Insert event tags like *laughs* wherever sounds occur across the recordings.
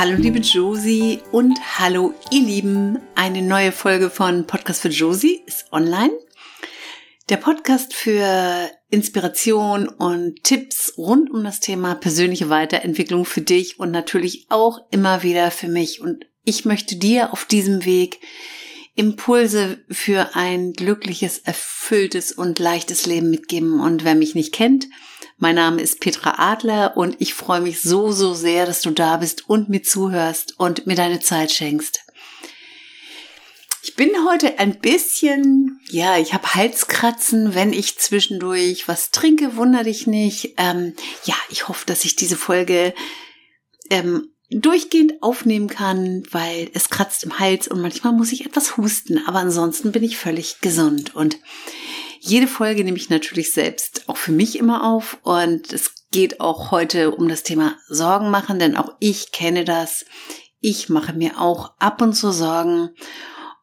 Hallo liebe Josie und hallo ihr Lieben. Eine neue Folge von Podcast für Josie ist online. Der Podcast für Inspiration und Tipps rund um das Thema persönliche Weiterentwicklung für dich und natürlich auch immer wieder für mich. Und ich möchte dir auf diesem Weg Impulse für ein glückliches, erfülltes und leichtes Leben mitgeben. Und wer mich nicht kennt, mein Name ist Petra Adler und ich freue mich so, so sehr, dass du da bist und mir zuhörst und mir deine Zeit schenkst. Ich bin heute ein bisschen, ja, ich habe Halskratzen, wenn ich zwischendurch was trinke, wunder dich nicht. Ähm, ja, ich hoffe, dass ich diese Folge ähm, durchgehend aufnehmen kann, weil es kratzt im Hals und manchmal muss ich etwas husten, aber ansonsten bin ich völlig gesund und jede Folge nehme ich natürlich selbst auch für mich immer auf und es geht auch heute um das Thema Sorgen machen, denn auch ich kenne das. Ich mache mir auch ab und zu Sorgen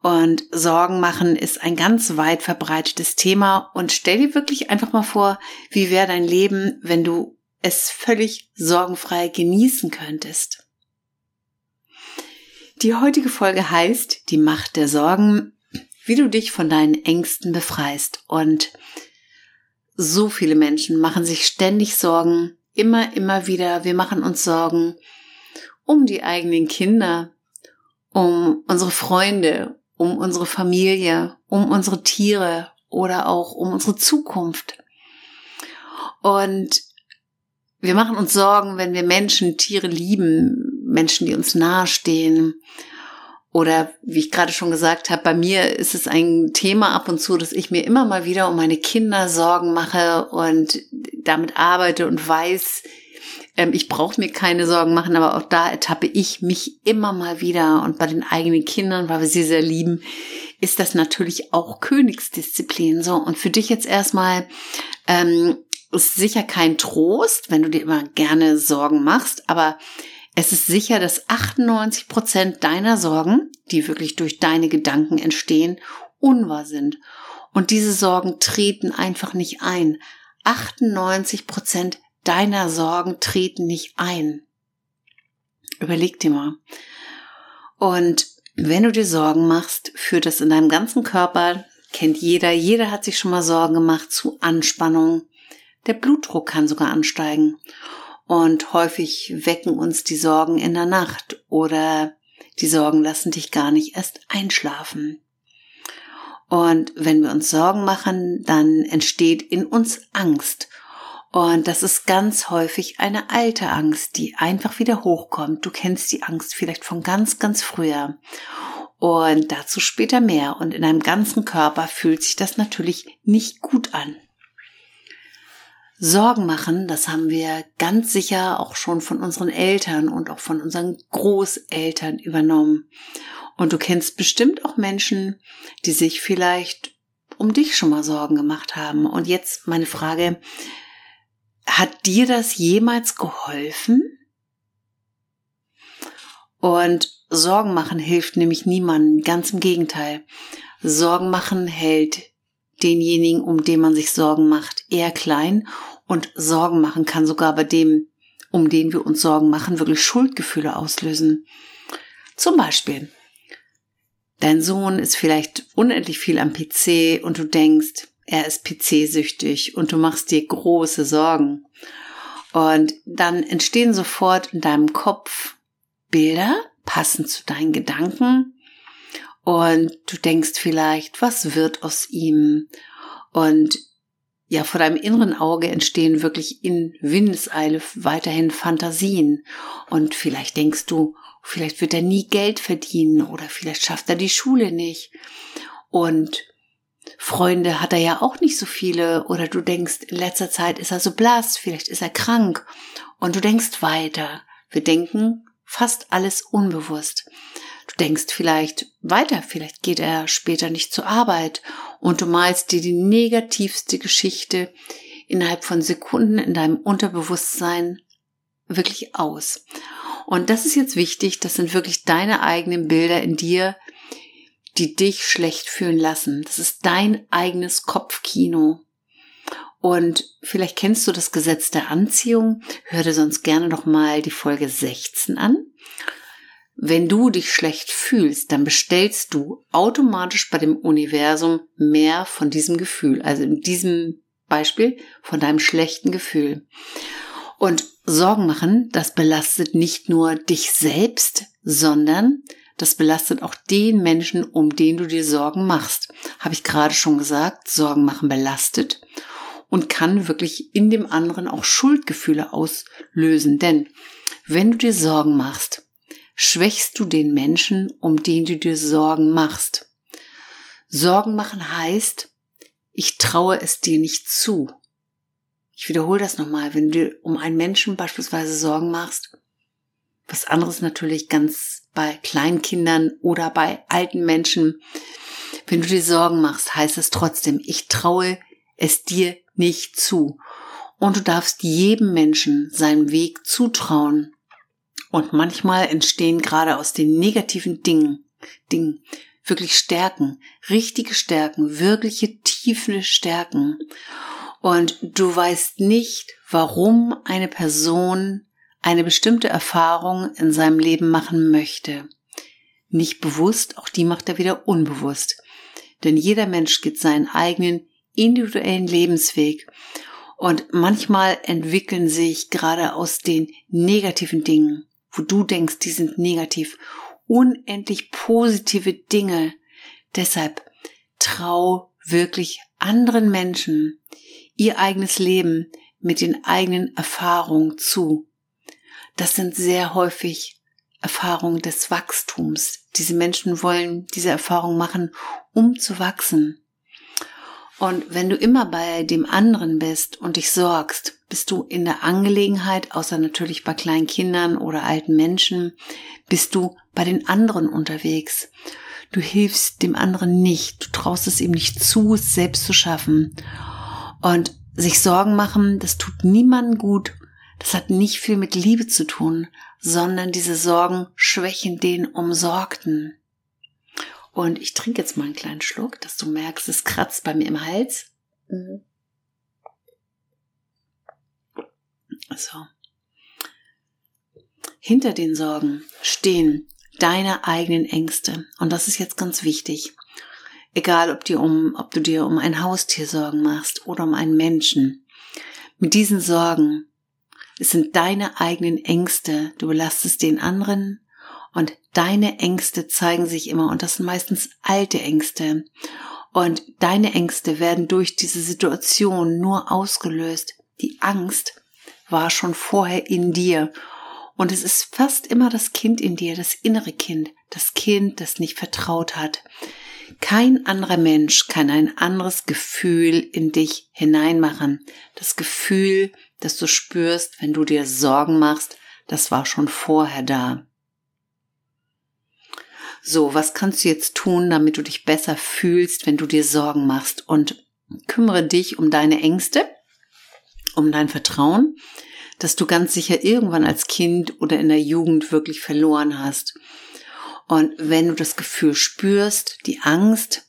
und Sorgen machen ist ein ganz weit verbreitetes Thema und stell dir wirklich einfach mal vor, wie wäre dein Leben, wenn du es völlig sorgenfrei genießen könntest. Die heutige Folge heißt Die Macht der Sorgen wie du dich von deinen Ängsten befreist. Und so viele Menschen machen sich ständig Sorgen, immer, immer wieder. Wir machen uns Sorgen um die eigenen Kinder, um unsere Freunde, um unsere Familie, um unsere Tiere oder auch um unsere Zukunft. Und wir machen uns Sorgen, wenn wir Menschen, Tiere lieben, Menschen, die uns nahestehen. Oder wie ich gerade schon gesagt habe, bei mir ist es ein Thema ab und zu, dass ich mir immer mal wieder um meine Kinder Sorgen mache und damit arbeite und weiß, ähm, ich brauche mir keine Sorgen machen, aber auch da ertappe ich mich immer mal wieder. Und bei den eigenen Kindern, weil wir sie sehr lieben, ist das natürlich auch Königsdisziplin. So, und für dich jetzt erstmal ähm, ist sicher kein Trost, wenn du dir immer gerne Sorgen machst, aber es ist sicher, dass 98 Prozent deiner Sorgen, die wirklich durch deine Gedanken entstehen, unwahr sind. Und diese Sorgen treten einfach nicht ein. 98 Prozent deiner Sorgen treten nicht ein. Überleg dir mal. Und wenn du dir Sorgen machst, führt das in deinem ganzen Körper, kennt jeder, jeder hat sich schon mal Sorgen gemacht, zu Anspannung. Der Blutdruck kann sogar ansteigen. Und häufig wecken uns die Sorgen in der Nacht oder die Sorgen lassen dich gar nicht erst einschlafen. Und wenn wir uns Sorgen machen, dann entsteht in uns Angst. Und das ist ganz häufig eine alte Angst, die einfach wieder hochkommt. Du kennst die Angst vielleicht von ganz, ganz früher. Und dazu später mehr. Und in deinem ganzen Körper fühlt sich das natürlich nicht gut an. Sorgen machen, das haben wir ganz sicher auch schon von unseren Eltern und auch von unseren Großeltern übernommen. Und du kennst bestimmt auch Menschen, die sich vielleicht um dich schon mal Sorgen gemacht haben. Und jetzt meine Frage, hat dir das jemals geholfen? Und Sorgen machen hilft nämlich niemandem, ganz im Gegenteil. Sorgen machen hält denjenigen, um den man sich Sorgen macht, eher klein und Sorgen machen kann sogar bei dem, um den wir uns Sorgen machen, wirklich Schuldgefühle auslösen. Zum Beispiel, dein Sohn ist vielleicht unendlich viel am PC und du denkst, er ist PC-süchtig und du machst dir große Sorgen. Und dann entstehen sofort in deinem Kopf Bilder passend zu deinen Gedanken und du denkst vielleicht, was wird aus ihm? Und ja, vor deinem inneren Auge entstehen wirklich in Windeseile weiterhin Fantasien. Und vielleicht denkst du, vielleicht wird er nie Geld verdienen oder vielleicht schafft er die Schule nicht. Und Freunde hat er ja auch nicht so viele. Oder du denkst, in letzter Zeit ist er so blass, vielleicht ist er krank. Und du denkst weiter. Wir denken fast alles unbewusst. Du denkst vielleicht weiter, vielleicht geht er später nicht zur Arbeit und du malst dir die negativste Geschichte innerhalb von Sekunden in deinem Unterbewusstsein wirklich aus. Und das ist jetzt wichtig, das sind wirklich deine eigenen Bilder in dir, die dich schlecht fühlen lassen. Das ist dein eigenes Kopfkino. Und vielleicht kennst du das Gesetz der Anziehung. Hör dir sonst gerne noch mal die Folge 16 an. Wenn du dich schlecht fühlst, dann bestellst du automatisch bei dem Universum mehr von diesem Gefühl. Also in diesem Beispiel von deinem schlechten Gefühl. Und Sorgen machen, das belastet nicht nur dich selbst, sondern das belastet auch den Menschen, um den du dir Sorgen machst. Habe ich gerade schon gesagt, Sorgen machen belastet und kann wirklich in dem anderen auch Schuldgefühle auslösen. Denn wenn du dir Sorgen machst, schwächst du den Menschen, um den du dir Sorgen machst. Sorgen machen heißt, ich traue es dir nicht zu. Ich wiederhole das nochmal, wenn du um einen Menschen beispielsweise Sorgen machst, was anderes natürlich ganz bei Kleinkindern oder bei alten Menschen. Wenn du dir Sorgen machst, heißt es trotzdem, ich traue es dir nicht zu. Und du darfst jedem Menschen seinen Weg zutrauen. Und manchmal entstehen gerade aus den negativen Dingen, Dingen wirklich Stärken, richtige Stärken, wirkliche tiefe Stärken. Und du weißt nicht, warum eine Person eine bestimmte Erfahrung in seinem Leben machen möchte. Nicht bewusst, auch die macht er wieder unbewusst. Denn jeder Mensch geht seinen eigenen individuellen Lebensweg. Und manchmal entwickeln sich gerade aus den negativen Dingen, wo du denkst, die sind negativ, unendlich positive Dinge. Deshalb trau wirklich anderen Menschen ihr eigenes Leben mit den eigenen Erfahrungen zu das sind sehr häufig Erfahrungen des Wachstums. Diese Menschen wollen diese Erfahrung machen, um zu wachsen. Und wenn du immer bei dem anderen bist und dich sorgst, bist du in der Angelegenheit, außer natürlich bei kleinen Kindern oder alten Menschen, bist du bei den anderen unterwegs. Du hilfst dem anderen nicht, du traust es ihm nicht zu, es selbst zu schaffen. Und sich Sorgen machen, das tut niemandem gut das hat nicht viel mit Liebe zu tun, sondern diese Sorgen schwächen den Umsorgten. Und ich trinke jetzt mal einen kleinen Schluck, dass du merkst, es kratzt bei mir im Hals. Mhm. So. Hinter den Sorgen stehen deine eigenen Ängste. Und das ist jetzt ganz wichtig. Egal, ob, dir um, ob du dir um ein Haustier Sorgen machst oder um einen Menschen. Mit diesen Sorgen es sind deine eigenen Ängste. Du belastest den anderen und deine Ängste zeigen sich immer und das sind meistens alte Ängste. Und deine Ängste werden durch diese Situation nur ausgelöst. Die Angst war schon vorher in dir. Und es ist fast immer das Kind in dir, das innere Kind, das Kind, das nicht vertraut hat. Kein anderer Mensch kann ein anderes Gefühl in dich hineinmachen. Das Gefühl, das du spürst, wenn du dir Sorgen machst, das war schon vorher da. So, was kannst du jetzt tun, damit du dich besser fühlst, wenn du dir Sorgen machst? Und kümmere dich um deine Ängste, um dein Vertrauen, dass du ganz sicher irgendwann als Kind oder in der Jugend wirklich verloren hast. Und wenn du das Gefühl spürst, die Angst,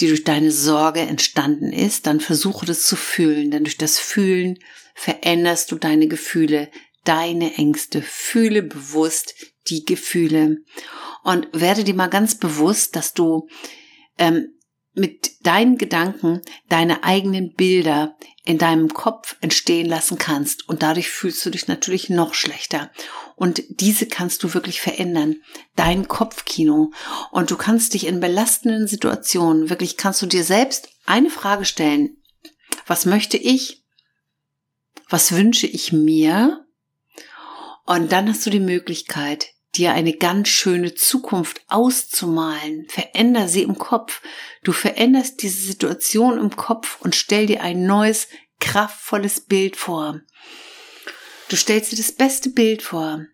die durch deine Sorge entstanden ist, dann versuche das zu fühlen, denn durch das Fühlen veränderst du deine Gefühle, deine Ängste. Fühle bewusst die Gefühle. Und werde dir mal ganz bewusst, dass du ähm, mit deinen Gedanken deine eigenen Bilder in deinem Kopf entstehen lassen kannst. Und dadurch fühlst du dich natürlich noch schlechter. Und diese kannst du wirklich verändern. Dein Kopfkino. Und du kannst dich in belastenden Situationen wirklich, kannst du dir selbst eine Frage stellen. Was möchte ich? was wünsche ich mir? Und dann hast du die Möglichkeit, dir eine ganz schöne Zukunft auszumalen. Veränder sie im Kopf. Du veränderst diese Situation im Kopf und stell dir ein neues, kraftvolles Bild vor. Du stellst dir das beste Bild vor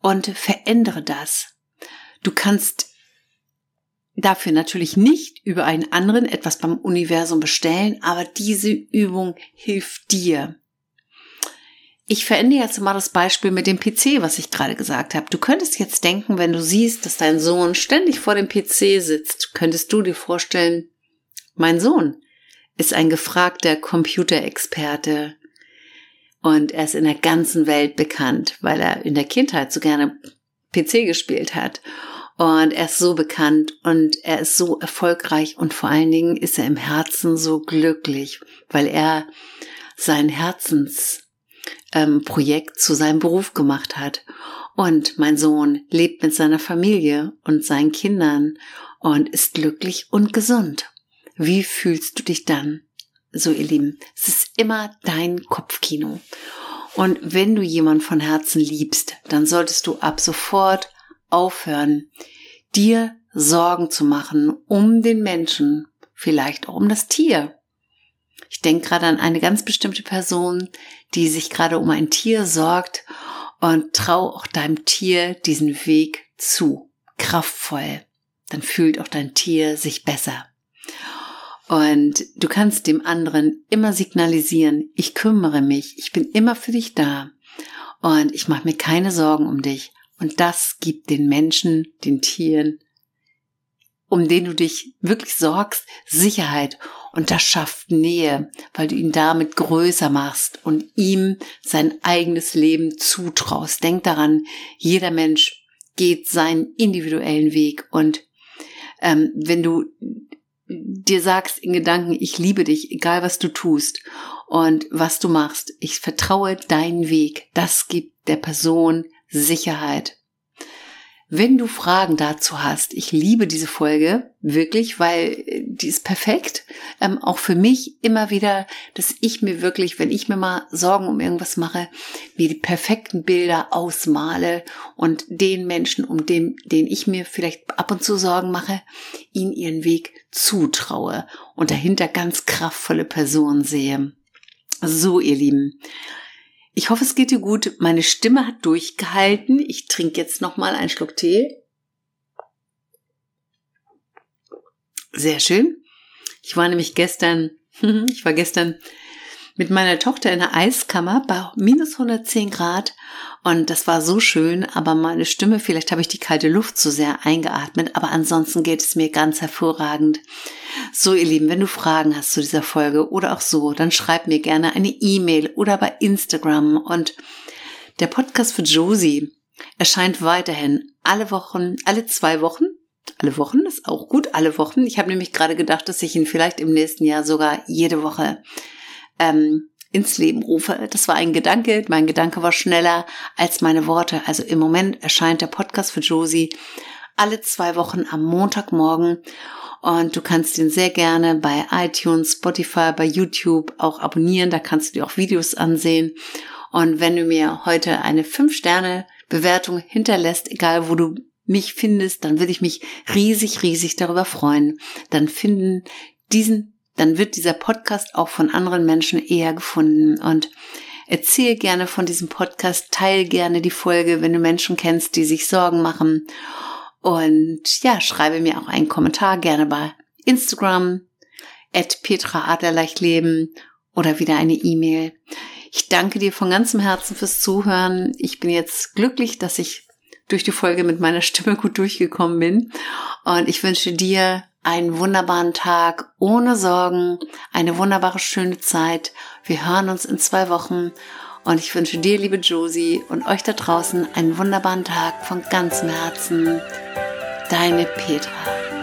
und verändere das. Du kannst dafür natürlich nicht über einen anderen etwas beim Universum bestellen, aber diese Übung hilft dir. Ich verändere jetzt mal das Beispiel mit dem PC, was ich gerade gesagt habe. Du könntest jetzt denken, wenn du siehst, dass dein Sohn ständig vor dem PC sitzt, könntest du dir vorstellen, mein Sohn ist ein gefragter Computerexperte und er ist in der ganzen Welt bekannt, weil er in der Kindheit so gerne PC gespielt hat. Und er ist so bekannt und er ist so erfolgreich und vor allen Dingen ist er im Herzen so glücklich, weil er sein Herzensprojekt ähm, zu seinem Beruf gemacht hat. Und mein Sohn lebt mit seiner Familie und seinen Kindern und ist glücklich und gesund. Wie fühlst du dich dann? So, ihr Lieben, es ist immer dein Kopfkino. Und wenn du jemanden von Herzen liebst, dann solltest du ab sofort aufhören, dir Sorgen zu machen um den Menschen, vielleicht auch um das Tier. Ich denke gerade an eine ganz bestimmte Person, die sich gerade um ein Tier sorgt und trau auch deinem Tier diesen Weg zu, kraftvoll. Dann fühlt auch dein Tier sich besser. Und du kannst dem anderen immer signalisieren, ich kümmere mich, ich bin immer für dich da und ich mache mir keine Sorgen um dich. Und das gibt den Menschen, den Tieren, um den du dich wirklich sorgst, Sicherheit. Und das schafft Nähe, weil du ihn damit größer machst und ihm sein eigenes Leben zutraust. Denk daran, jeder Mensch geht seinen individuellen Weg. Und ähm, wenn du dir sagst in Gedanken, ich liebe dich, egal was du tust und was du machst, ich vertraue deinen Weg, das gibt der Person Sicherheit. Wenn du Fragen dazu hast, ich liebe diese Folge wirklich, weil äh, die ist perfekt. Ähm, auch für mich immer wieder, dass ich mir wirklich, wenn ich mir mal Sorgen um irgendwas mache, mir die perfekten Bilder ausmale und den Menschen, um den, den ich mir vielleicht ab und zu Sorgen mache, ihnen ihren Weg zutraue und dahinter ganz kraftvolle Personen sehe. So, ihr Lieben. Ich hoffe, es geht dir gut. Meine Stimme hat durchgehalten. Ich trinke jetzt noch mal einen Schluck Tee. Sehr schön. Ich war nämlich gestern, *laughs* ich war gestern mit meiner Tochter in der Eiskammer bei minus 110 Grad und das war so schön, aber meine Stimme, vielleicht habe ich die kalte Luft zu sehr eingeatmet, aber ansonsten geht es mir ganz hervorragend. So, ihr Lieben, wenn du Fragen hast zu dieser Folge oder auch so, dann schreib mir gerne eine E-Mail oder bei Instagram und der Podcast für Josie erscheint weiterhin alle Wochen, alle zwei Wochen alle Wochen ist auch gut, alle Wochen. Ich habe nämlich gerade gedacht, dass ich ihn vielleicht im nächsten Jahr sogar jede Woche ähm, ins Leben rufe. Das war ein Gedanke. Mein Gedanke war schneller als meine Worte. Also im Moment erscheint der Podcast für Josie alle zwei Wochen am Montagmorgen. Und du kannst ihn sehr gerne bei iTunes, Spotify, bei YouTube auch abonnieren. Da kannst du dir auch Videos ansehen. Und wenn du mir heute eine 5-Sterne-Bewertung hinterlässt, egal wo du mich findest, dann würde ich mich riesig, riesig darüber freuen. Dann finden diesen dann wird dieser Podcast auch von anderen Menschen eher gefunden. Und erzähl gerne von diesem Podcast, teil gerne die Folge, wenn du Menschen kennst, die sich Sorgen machen. Und ja, schreibe mir auch einen Kommentar gerne bei Instagram, at Petra Adlerleichtleben oder wieder eine E-Mail. Ich danke dir von ganzem Herzen fürs Zuhören. Ich bin jetzt glücklich, dass ich durch die Folge mit meiner Stimme gut durchgekommen bin. Und ich wünsche dir einen wunderbaren Tag ohne Sorgen, eine wunderbare schöne Zeit. Wir hören uns in zwei Wochen und ich wünsche dir, liebe Josie, und euch da draußen einen wunderbaren Tag von ganzem Herzen. Deine Petra.